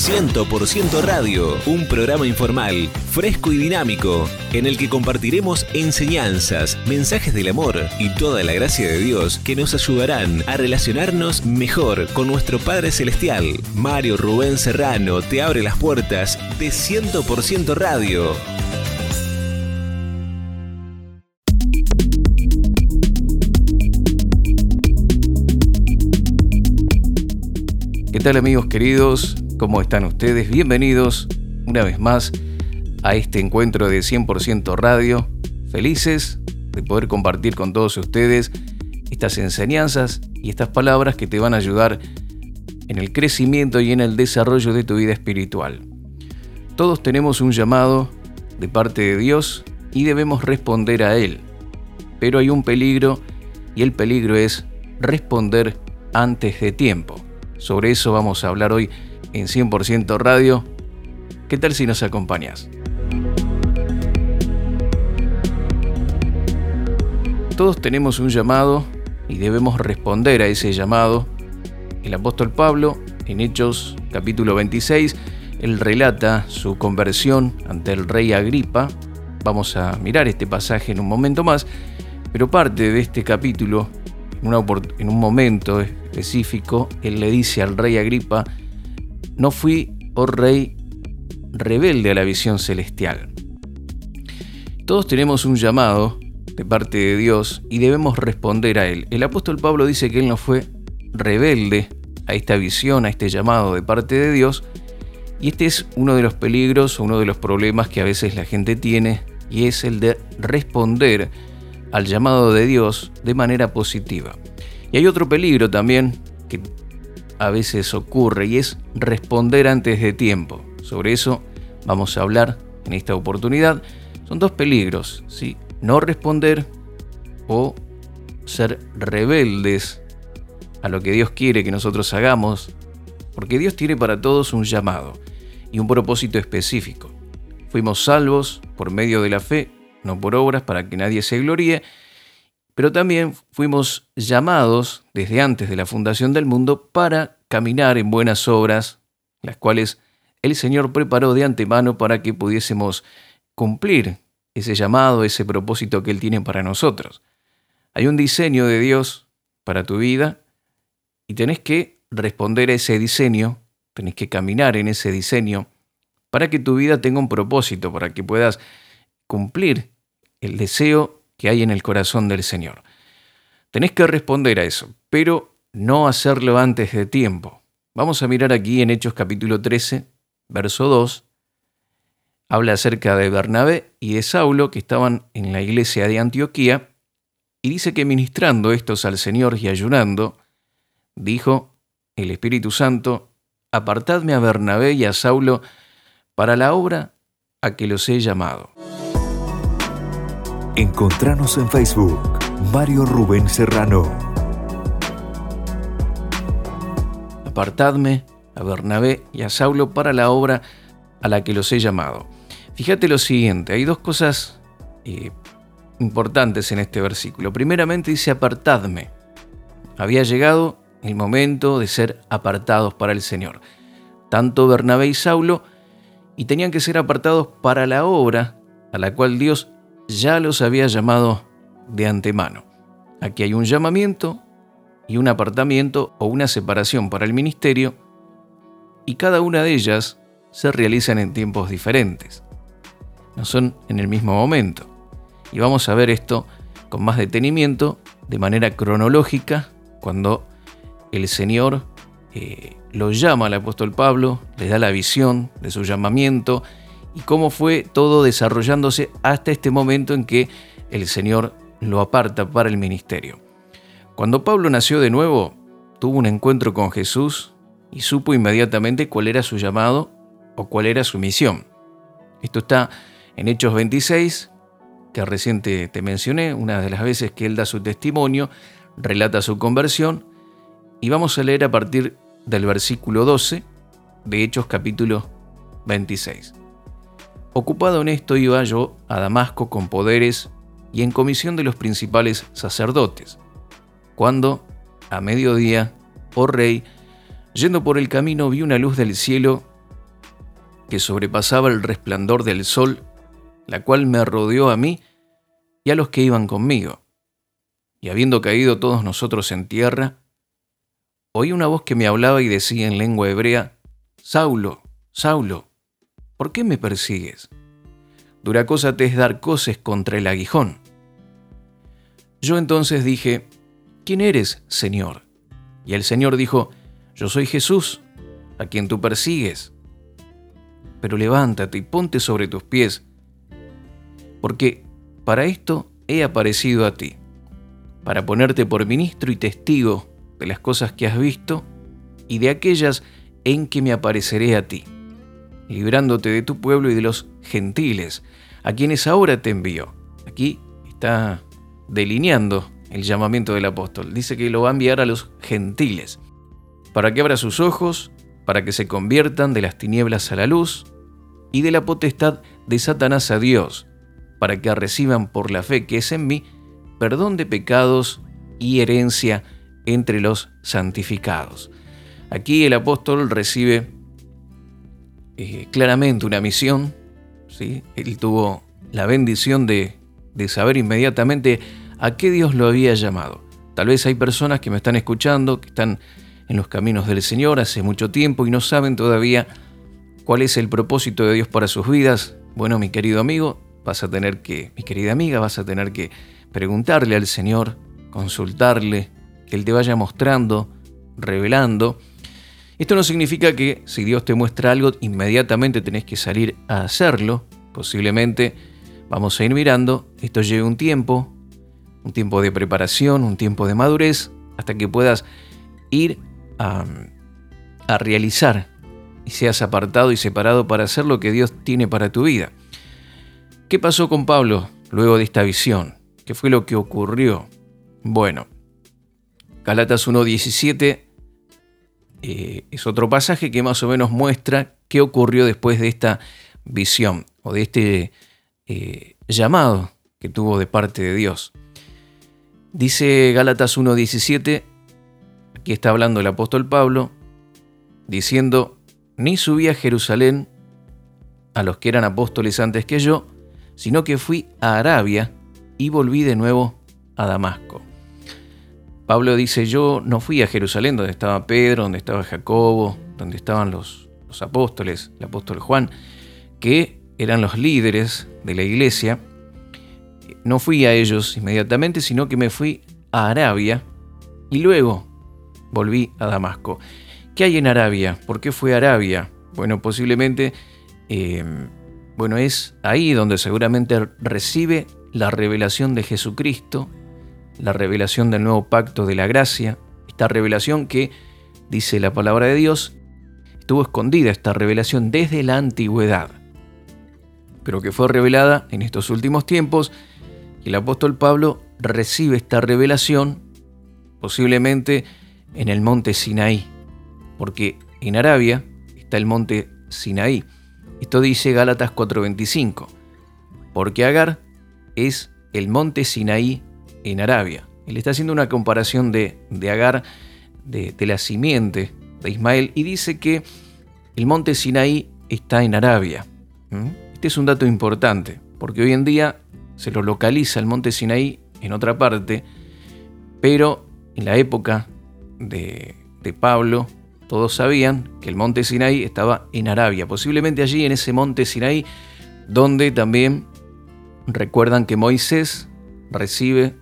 100% Radio, un programa informal, fresco y dinámico, en el que compartiremos enseñanzas, mensajes del amor y toda la gracia de Dios que nos ayudarán a relacionarnos mejor con nuestro Padre Celestial. Mario Rubén Serrano te abre las puertas de 100% Radio. ¿Qué tal amigos queridos? ¿Cómo están ustedes? Bienvenidos una vez más a este encuentro de 100% Radio. Felices de poder compartir con todos ustedes estas enseñanzas y estas palabras que te van a ayudar en el crecimiento y en el desarrollo de tu vida espiritual. Todos tenemos un llamado de parte de Dios y debemos responder a Él. Pero hay un peligro y el peligro es responder antes de tiempo. Sobre eso vamos a hablar hoy en 100% Radio. ¿Qué tal si nos acompañas? Todos tenemos un llamado y debemos responder a ese llamado. El apóstol Pablo, en Hechos capítulo 26, él relata su conversión ante el rey Agripa. Vamos a mirar este pasaje en un momento más, pero parte de este capítulo, en, un momento específico, él le dice al rey Agripa, no fui, oh rey, rebelde a la visión celestial. Todos tenemos un llamado de parte de Dios y debemos responder a él. El apóstol Pablo dice que él no fue rebelde a esta visión, a este llamado de parte de Dios, y este es uno de los peligros, uno de los problemas que a veces la gente tiene, y es el de responder al llamado de Dios de manera positiva. Y hay otro peligro también que a veces ocurre y es responder antes de tiempo. Sobre eso vamos a hablar en esta oportunidad. Son dos peligros, ¿sí? no responder o ser rebeldes a lo que Dios quiere que nosotros hagamos, porque Dios tiene para todos un llamado y un propósito específico. Fuimos salvos por medio de la fe, no por obras para que nadie se gloríe, pero también fuimos llamados desde antes de la fundación del mundo para caminar en buenas obras, las cuales el Señor preparó de antemano para que pudiésemos cumplir ese llamado, ese propósito que Él tiene para nosotros. Hay un diseño de Dios para tu vida y tenés que responder a ese diseño, tenés que caminar en ese diseño para que tu vida tenga un propósito, para que puedas cumplir el deseo que hay en el corazón del Señor. Tenés que responder a eso, pero no hacerlo antes de tiempo. Vamos a mirar aquí en Hechos capítulo 13, verso 2. Habla acerca de Bernabé y de Saulo que estaban en la iglesia de Antioquía y dice que ministrando estos al Señor y ayunando, dijo el Espíritu Santo, apartadme a Bernabé y a Saulo para la obra a que los he llamado. Encontranos en Facebook, Mario Rubén Serrano. Apartadme a Bernabé y a Saulo para la obra a la que los he llamado. Fíjate lo siguiente, hay dos cosas eh, importantes en este versículo. Primeramente dice apartadme. Había llegado el momento de ser apartados para el Señor. Tanto Bernabé y Saulo, y tenían que ser apartados para la obra a la cual Dios ya los había llamado de antemano. Aquí hay un llamamiento y un apartamiento o una separación para el ministerio y cada una de ellas se realizan en tiempos diferentes. No son en el mismo momento. Y vamos a ver esto con más detenimiento, de manera cronológica, cuando el Señor eh, lo llama al apóstol Pablo, le da la visión de su llamamiento y cómo fue todo desarrollándose hasta este momento en que el Señor lo aparta para el ministerio. Cuando Pablo nació de nuevo, tuvo un encuentro con Jesús y supo inmediatamente cuál era su llamado o cuál era su misión. Esto está en Hechos 26, que reciente te mencioné, una de las veces que él da su testimonio, relata su conversión, y vamos a leer a partir del versículo 12 de Hechos capítulo 26. Ocupado en esto iba yo a Damasco con poderes y en comisión de los principales sacerdotes, cuando, a mediodía, oh rey, yendo por el camino vi una luz del cielo que sobrepasaba el resplandor del sol, la cual me rodeó a mí y a los que iban conmigo. Y habiendo caído todos nosotros en tierra, oí una voz que me hablaba y decía en lengua hebrea, Saulo, Saulo, ¿por qué me persigues? Dura cosa te es dar coces contra el aguijón. Yo entonces dije, ¿quién eres, Señor? Y el Señor dijo, yo soy Jesús, a quien tú persigues. Pero levántate y ponte sobre tus pies, porque para esto he aparecido a ti, para ponerte por ministro y testigo de las cosas que has visto y de aquellas en que me apareceré a ti, librándote de tu pueblo y de los gentiles, a quienes ahora te envío. Aquí está delineando el llamamiento del apóstol. Dice que lo va a enviar a los gentiles, para que abra sus ojos, para que se conviertan de las tinieblas a la luz y de la potestad de Satanás a Dios, para que reciban por la fe que es en mí perdón de pecados y herencia entre los santificados. Aquí el apóstol recibe eh, claramente una misión, ¿sí? él tuvo la bendición de, de saber inmediatamente a qué Dios lo había llamado. Tal vez hay personas que me están escuchando, que están en los caminos del Señor hace mucho tiempo y no saben todavía cuál es el propósito de Dios para sus vidas. Bueno, mi querido amigo, vas a tener que, mi querida amiga, vas a tener que preguntarle al Señor, consultarle, que Él te vaya mostrando, revelando. Esto no significa que si Dios te muestra algo, inmediatamente tenés que salir a hacerlo. Posiblemente vamos a ir mirando, esto lleve un tiempo, un tiempo de preparación, un tiempo de madurez, hasta que puedas ir a, realizar y seas apartado y separado para hacer lo que Dios tiene para tu vida. ¿Qué pasó con Pablo luego de esta visión? ¿Qué fue lo que ocurrió? Bueno, Galatas 1.17 eh, es otro pasaje que más o menos muestra qué ocurrió después de esta visión o de este eh, llamado que tuvo de parte de Dios. Dice Gálatas 1.17, aquí está hablando el apóstol Pablo, diciendo, ni subí a Jerusalén a los que eran apóstoles antes que yo, sino que fui a Arabia y volví de nuevo a Damasco. Pablo dice, yo no fui a Jerusalén donde estaba Pedro, donde estaba Jacobo, donde estaban los, los apóstoles, el apóstol Juan, que eran los líderes de la iglesia. No fui a ellos inmediatamente, sino que me fui a Arabia y luego volví a Damasco. ¿Qué hay en Arabia? ¿Por qué fue Arabia? Bueno, posiblemente eh, bueno, es ahí donde seguramente recibe la revelación de Jesucristo, la revelación del nuevo pacto de la gracia, esta revelación que, dice la palabra de Dios, estuvo escondida esta revelación desde la antigüedad, pero que fue revelada en estos últimos tiempos el apóstol Pablo recibe esta revelación posiblemente en el monte Sinaí, porque en Arabia está el monte Sinaí. Esto dice Gálatas 4:25, porque Agar es el monte Sinaí en Arabia. Él está haciendo una comparación de, de Agar, de, la simiente de Ismael, y dice que el monte Sinaí está en Arabia. ¿Mm? Este es un dato importante, porque hoy en día se lo localiza el monte Sinaí en otra parte, pero en la época de, Pablo todos sabían que el monte Sinaí estaba en Arabia, posiblemente allí en ese monte Sinaí, donde también recuerdan que Moisés recibe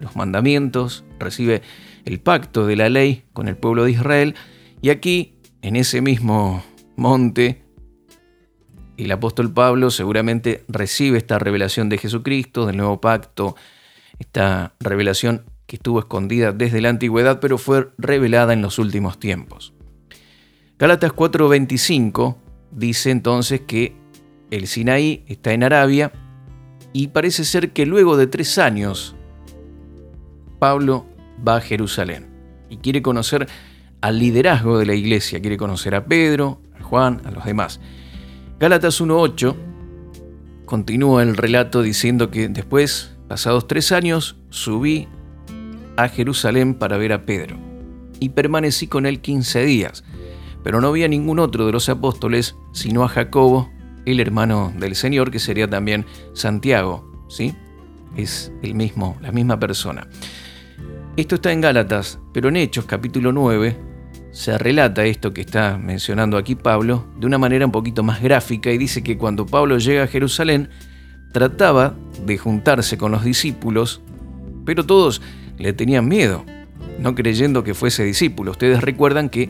los mandamientos, recibe el pacto de la ley con el pueblo de Israel, y aquí, en ese mismo monte, el apóstol Pablo seguramente recibe esta revelación de Jesucristo, del nuevo pacto, esta revelación que estuvo escondida desde la antigüedad, pero fue revelada en los últimos tiempos. Galatas 4:25 dice entonces que el Sinaí está en Arabia y parece ser que luego de tres años Pablo va a Jerusalén y quiere conocer al liderazgo de la iglesia, quiere conocer a Pedro, a Juan, a los demás. Gálatas 1.8 continúa el relato diciendo que después, pasados tres años, subí a Jerusalén para ver a Pedro y permanecí con él 15 días pero no había ningún otro de los apóstoles sino a Jacobo, el hermano del Señor, que sería también Santiago, ¿sí? Es el mismo, la misma persona. Esto está en Gálatas, pero en Hechos capítulo 9 se relata esto que está mencionando aquí Pablo de una manera un poquito más gráfica y dice que cuando Pablo llega a Jerusalén trataba de juntarse con los discípulos, pero todos le tenían miedo, no creyendo que fuese discípulo. Ustedes recuerdan que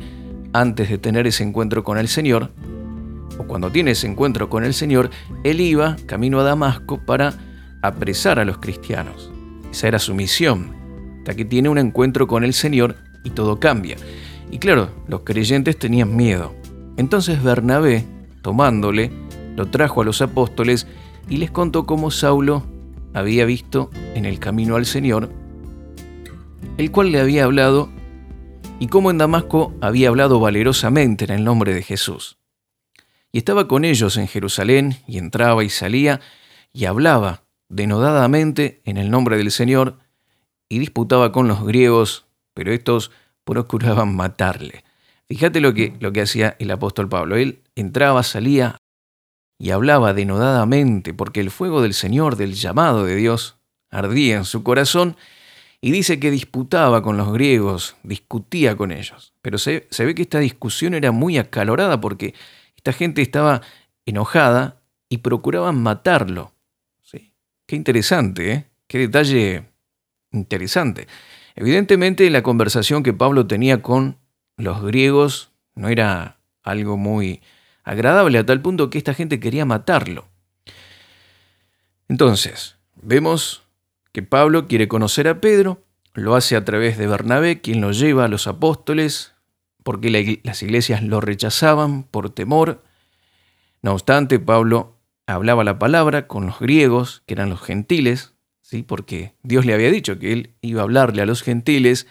antes de tener ese encuentro con el Señor, o cuando tiene ese encuentro con el Señor, él iba camino a Damasco para apresar a los cristianos. Esa era su misión, hasta que tiene un encuentro con el Señor y todo cambia. Y claro, los creyentes tenían miedo. Entonces Bernabé, tomándole, lo trajo a los apóstoles y les contó cómo Saulo había visto en el camino al Señor, el cual le había hablado, y cómo en Damasco había hablado valerosamente en el nombre de Jesús. Y estaba con ellos en Jerusalén, y entraba y salía, y hablaba denodadamente en el nombre del Señor, y disputaba con los griegos, pero estos procuraban matarle. Fíjate lo que, lo que hacía el apóstol Pablo. Él entraba, salía y hablaba denodadamente, porque el fuego del Señor, del llamado de Dios, ardía en su corazón, y dice que disputaba con los griegos, discutía con ellos. Pero se, ve que esta discusión era muy acalorada porque esta gente estaba enojada y procuraban matarlo. ¿Sí? Qué interesante, ¿eh? Qué detalle interesante. Evidentemente la conversación que Pablo tenía con los griegos no era algo muy agradable a tal punto que esta gente quería matarlo. Entonces, vemos que Pablo quiere conocer a Pedro, lo hace a través de Bernabé, quien lo lleva a los apóstoles, porque las iglesias lo rechazaban por temor. No obstante, Pablo hablaba la palabra con los griegos, que eran los gentiles, ¿sí? porque Dios le había dicho que él iba a hablarle a los gentiles,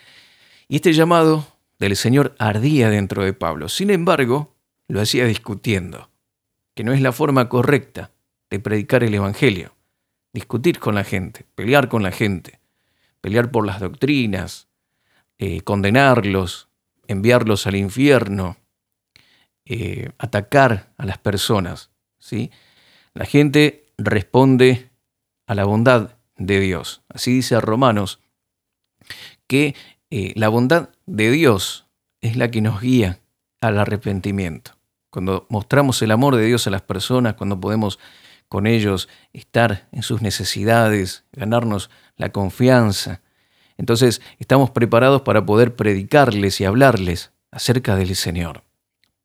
y este llamado del Señor ardía dentro de Pablo. Sin embargo, lo hacía discutiendo, que no es la forma correcta de predicar el Evangelio, discutir con la gente, pelear con la gente, pelear por las doctrinas, eh, condenarlos, enviarlos al infierno, eh, atacar a las personas. ¿sí? La gente responde a la bondad de Dios. Así dice Romanos, que eh, la bondad de Dios es la que nos guía al arrepentimiento. Cuando mostramos el amor de Dios a las personas, cuando podemos con ellos estar en sus necesidades, ganarnos la confianza, entonces estamos preparados para poder predicarles y hablarles acerca del Señor.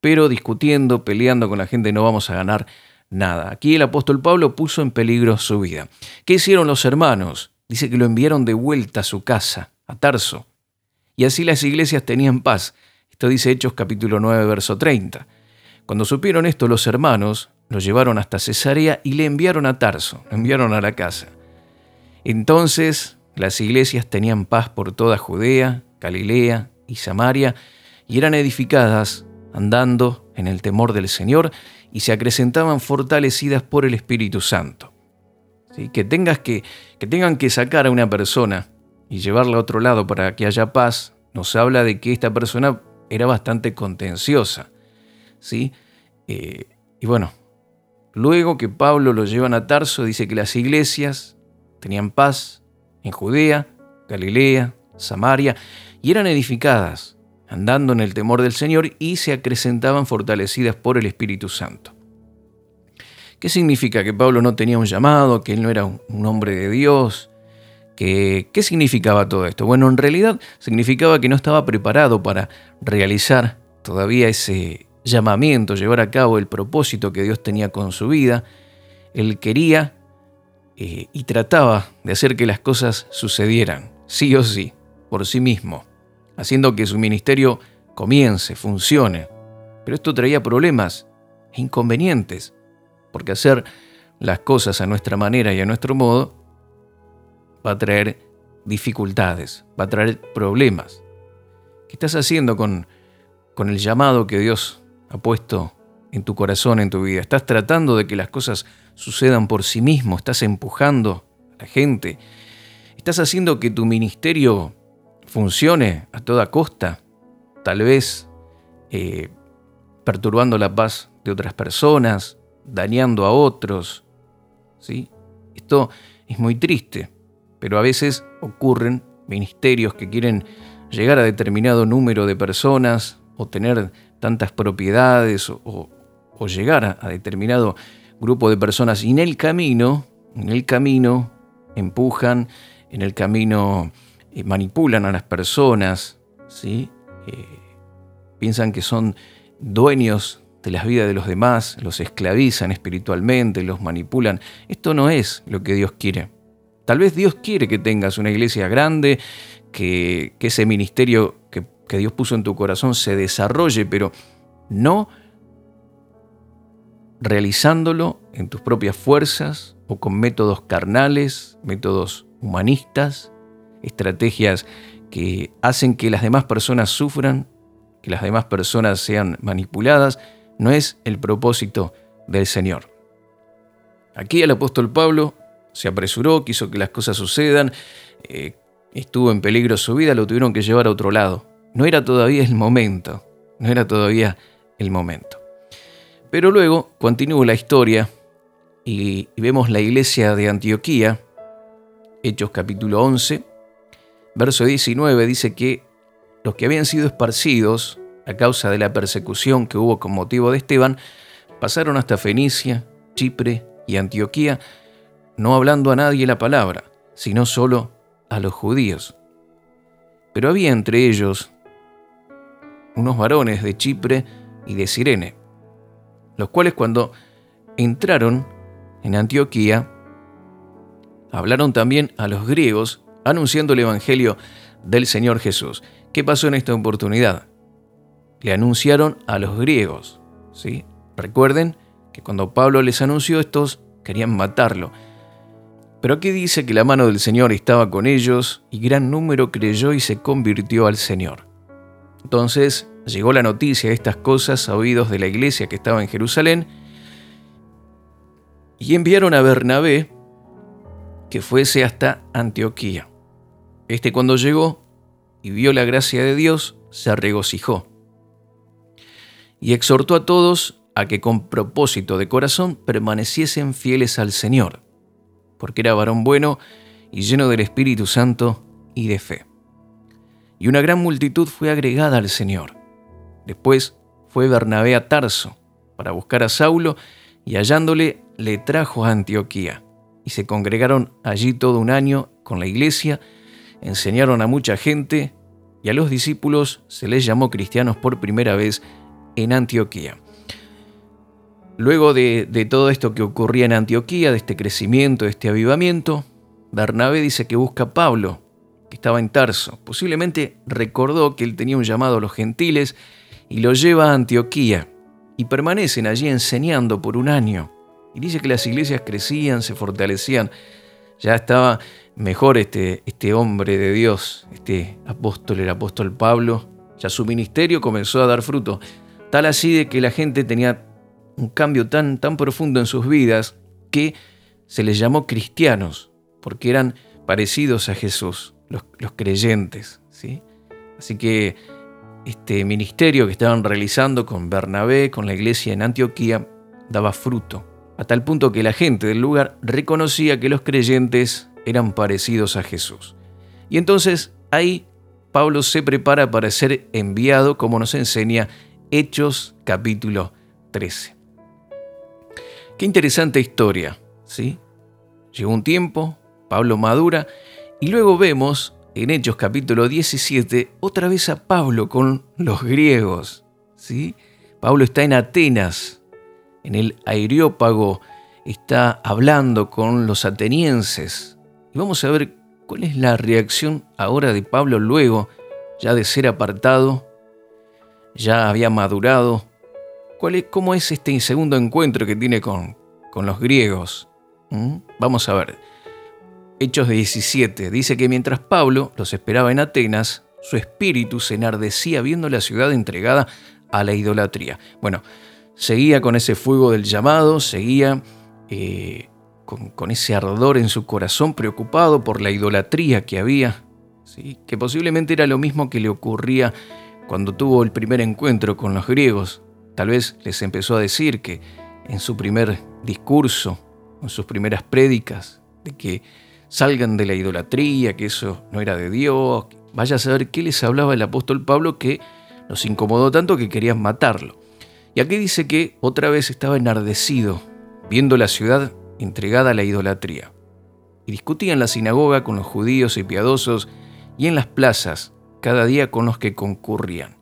Pero discutiendo, peleando con la gente no vamos a ganar nada. Aquí el apóstol Pablo puso en peligro su vida. ¿Qué hicieron los hermanos? Dice que lo enviaron de vuelta a su casa, a Tarso. Y así las iglesias tenían paz. Esto dice Hechos capítulo 9, verso 30. Cuando supieron esto los hermanos, lo llevaron hasta Cesarea y le enviaron a Tarso, lo enviaron a la casa. Entonces las iglesias tenían paz por toda Judea, Galilea y Samaria, y eran edificadas andando en el temor del Señor y se acrecentaban fortalecidas por el Espíritu Santo. ¿Sí? Que, tengas que, que tengan que sacar a una persona y llevarla a otro lado para que haya paz, nos habla de que esta persona era bastante contenciosa. ¿sí? Eh, y bueno, luego que Pablo lo llevan a Tarso, dice que las iglesias tenían paz en Judea, Galilea, Samaria, y eran edificadas andando en el temor del Señor y se acrecentaban fortalecidas por el Espíritu Santo. ¿Qué significa? Que Pablo no tenía un llamado, que él no era un hombre de Dios. ¿Qué significaba todo esto? Bueno, en realidad significaba que no estaba preparado para realizar todavía ese llamamiento, llevar a cabo el propósito que Dios tenía con su vida. Él quería eh, y trataba de hacer que las cosas sucedieran, sí o sí, por sí mismo haciendo que su ministerio comience, funcione. Pero esto traía problemas e inconvenientes, porque hacer las cosas a nuestra manera y a nuestro modo va a traer dificultades, va a traer problemas. ¿Qué estás haciendo con, con el llamado que Dios ha puesto en tu corazón, en tu vida? ¿Estás tratando de que las cosas sucedan por sí mismo? ¿Estás empujando a la gente? ¿Estás haciendo que tu ministerio funcione a toda costa, tal vez eh, perturbando la paz de otras personas, dañando a otros. ¿sí? Esto es muy triste, pero a veces ocurren ministerios que quieren llegar a determinado número de personas o tener tantas propiedades o, llegar a, determinado grupo de personas y en el camino, en el camino empujan, en el camino eh, manipulan a las personas, ¿sí? Eh, piensan que son dueños de las vidas de los demás, los esclavizan espiritualmente, los manipulan. Esto no es lo que Dios quiere. Tal vez Dios quiere que tengas una iglesia grande, que, ese ministerio que, que Dios puso en tu corazón se desarrolle, pero no realizándolo en tus propias fuerzas o con métodos carnales, métodos humanistas, estrategias que hacen que las demás personas sufran, que las demás personas sean manipuladas, no es el propósito del Señor. Aquí el apóstol Pablo se apresuró, quiso que las cosas sucedan, eh, estuvo en peligro su vida, lo tuvieron que llevar a otro lado. No era todavía el momento, no era todavía el momento. Pero luego continúa la historia y, vemos la iglesia de Antioquía, Hechos capítulo 11, verso 19, dice que los que habían sido esparcidos a causa de la persecución que hubo con motivo de Esteban, pasaron hasta Fenicia, Chipre y Antioquía, no hablando a nadie la palabra, sino solo a los judíos. Pero había entre ellos unos varones de Chipre y de Sirene, los cuales cuando entraron en Antioquía, hablaron también a los griegos, anunciando el Evangelio del Señor Jesús. ¿Qué pasó en esta oportunidad? Le anunciaron a los griegos. ¿sí? Recuerden que cuando Pablo les anunció, estos querían matarlo. Pero aquí dice que la mano del Señor estaba con ellos y gran número creyó y se convirtió al Señor. Entonces llegó la noticia de estas cosas a oídos de la iglesia que estaba en Jerusalén y enviaron a Bernabé que fuese hasta Antioquía. Este cuando llegó y vio la gracia de Dios, se regocijó y exhortó a todos a que con propósito de corazón permaneciesen fieles al Señor, porque era varón bueno y lleno del Espíritu Santo y de fe. Y una gran multitud fue agregada al Señor. Después fue Bernabé a Tarso para buscar a Saulo y hallándole le trajo a Antioquía. Y se congregaron allí todo un año con la iglesia, enseñaron a mucha gente y a los discípulos se les llamó cristianos por primera vez en Antioquía. Luego de, todo esto que ocurría en Antioquía, de este crecimiento, de este avivamiento, Bernabé dice que busca a Pablo, que estaba en Tarso. Posiblemente recordó que él tenía un llamado a los gentiles y lo lleva a Antioquía y permanecen allí enseñando por un año. Y dice que las iglesias crecían, se fortalecían. Ya estaba mejor este, este hombre de Dios, este apóstol, el apóstol Pablo. Ya su ministerio comenzó a dar fruto. Tal así de que la gente tenía un cambio tan, tan profundo en sus vidas que se les llamó cristianos, porque eran parecidos a Jesús, los, creyentes. ¿sí? Así que este ministerio que estaban realizando con Bernabé, con la iglesia en Antioquía, daba fruto, a tal punto que la gente del lugar reconocía que los creyentes eran parecidos a Jesús. Y entonces ahí Pablo se prepara para ser enviado, como nos enseña Hechos capítulo 13. Qué interesante historia, ¿sí? Llegó un tiempo, Pablo madura, y luego vemos en Hechos capítulo 17 otra vez a Pablo con los griegos, ¿sí? Pablo está en Atenas, en el Areópago, está hablando con los atenienses. Y vamos a ver cuál es la reacción ahora de Pablo luego, ya de ser apartado ya había madurado. ¿Cuál es, ¿Cómo es este segundo encuentro que tiene con, con los griegos? ¿Mm? Vamos a ver. Hechos 17 dice que mientras Pablo los esperaba en Atenas, su espíritu se enardecía viendo la ciudad entregada a la idolatría. Bueno, seguía con ese fuego del llamado, seguía eh, con, ese ardor en su corazón, preocupado por la idolatría que había, ¿sí? que posiblemente era lo mismo que le ocurría cuando tuvo el primer encuentro con los griegos, Tal vez les empezó a decir que en su primer discurso, en sus primeras prédicas, de que salgan de la idolatría, que eso no era de Dios. Vaya a saber qué les hablaba el apóstol Pablo que los incomodó tanto que querían matarlo. Y aquí dice que otra vez estaba enardecido, viendo la ciudad entregada a la idolatría. Y discutía en la sinagoga con los judíos y piadosos y en las plazas cada día con los que concurrían.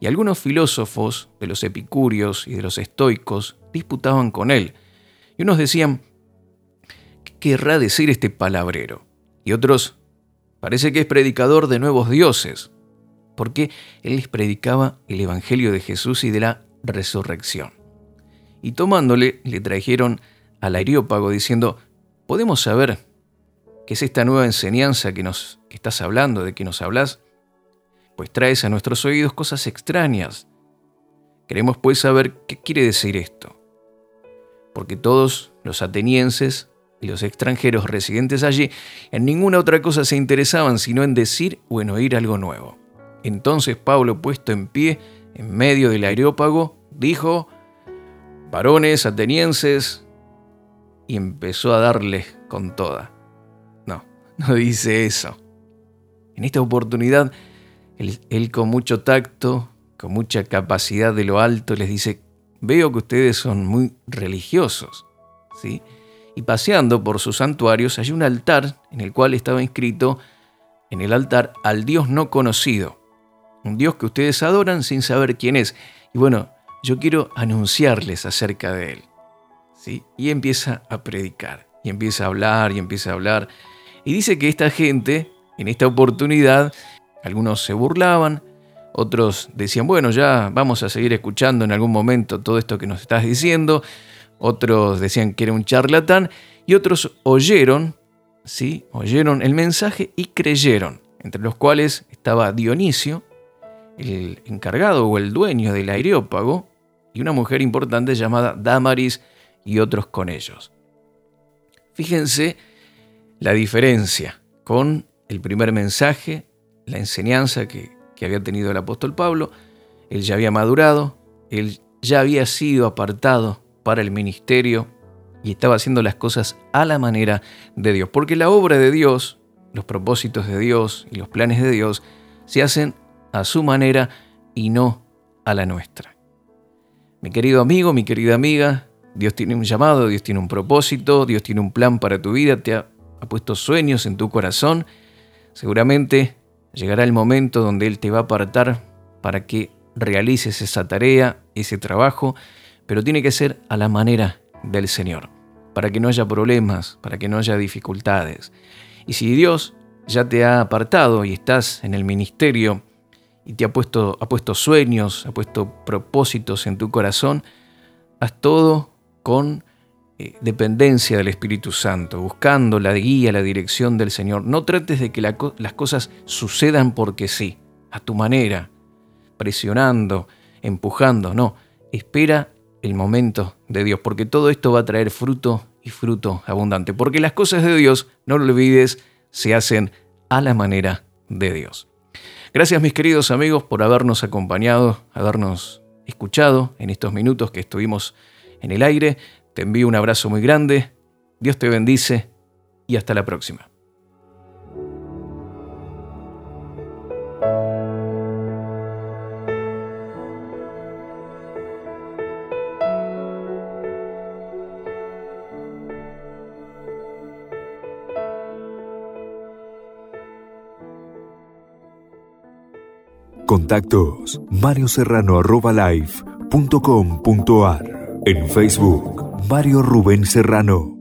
Y algunos filósofos de los epicúreos y de los estoicos disputaban con él. Y unos decían, ¿qué querrá decir este palabrero? Y otros, parece que es predicador de nuevos dioses, porque él les predicaba el Evangelio de Jesús y de la resurrección. Y tomándole, le trajeron al Areópago diciendo, ¿podemos saber qué es esta nueva enseñanza que nos estás hablando, de que nos hablas? Pues traes a nuestros oídos cosas extrañas. Queremos pues saber qué quiere decir esto. Porque todos los atenienses y los extranjeros residentes allí en ninguna otra cosa se interesaban sino en decir o en oír algo nuevo. Entonces Pablo, puesto en pie en medio del areópago, dijo, varones atenienses, y empezó a darles con toda. No, no dice eso. En esta oportunidad, él, con mucho tacto, con mucha capacidad de lo alto, les dice, veo que ustedes son muy religiosos, ¿sí? Y paseando por sus santuarios hay un altar en el cual estaba inscrito en el altar al Dios no conocido, un Dios que ustedes adoran sin saber quién es. Y bueno, yo quiero anunciarles acerca de Él. Y empieza a predicar, y empieza a hablar, y empieza a hablar. Y dice que esta gente, en esta oportunidad, algunos se burlaban, otros decían, bueno, ya vamos a seguir escuchando en algún momento todo esto que nos estás diciendo, otros decían que era un charlatán, y otros oyeron, ¿sí? Oyeron el mensaje y creyeron, entre los cuales estaba Dionisio, el encargado o el dueño del aerópago, y una mujer importante llamada Damaris y otros con ellos. Fíjense la diferencia con el primer mensaje, la enseñanza que, que había tenido el apóstol Pablo. Él ya había madurado, él ya había sido apartado para el ministerio y estaba haciendo las cosas a la manera de Dios. Porque la obra de Dios, los propósitos de Dios y los planes de Dios se hacen a su manera y no a la nuestra. Mi querido amigo, mi querida amiga, Dios tiene un llamado, Dios tiene un propósito, Dios tiene un plan para tu vida, te ha, puesto sueños en tu corazón. Seguramente llegará el momento donde Él te va a apartar para que realices esa tarea, ese trabajo, pero tiene que ser a la manera del Señor, para que no haya problemas, para que no haya dificultades. Y si Dios ya te ha apartado y estás en el ministerio, y te ha puesto, ha puesto sueños, ha puesto propósitos en tu corazón, haz todo con eh, dependencia del Espíritu Santo, buscando la guía, la dirección del Señor. No trates de que las cosas sucedan porque sí, a tu manera, presionando, empujando, no. Espera el momento de Dios, porque todo esto va a traer fruto y fruto abundante, porque las cosas de Dios, no lo olvides, se hacen a la manera de Dios. Gracias mis queridos amigos por habernos acompañado, habernos escuchado en estos minutos que estuvimos en el aire. Te envío un abrazo muy grande, Dios te bendice y hasta la próxima. Contactos marioserrano.live.com.ar En Facebook, Mario Rubén Serrano.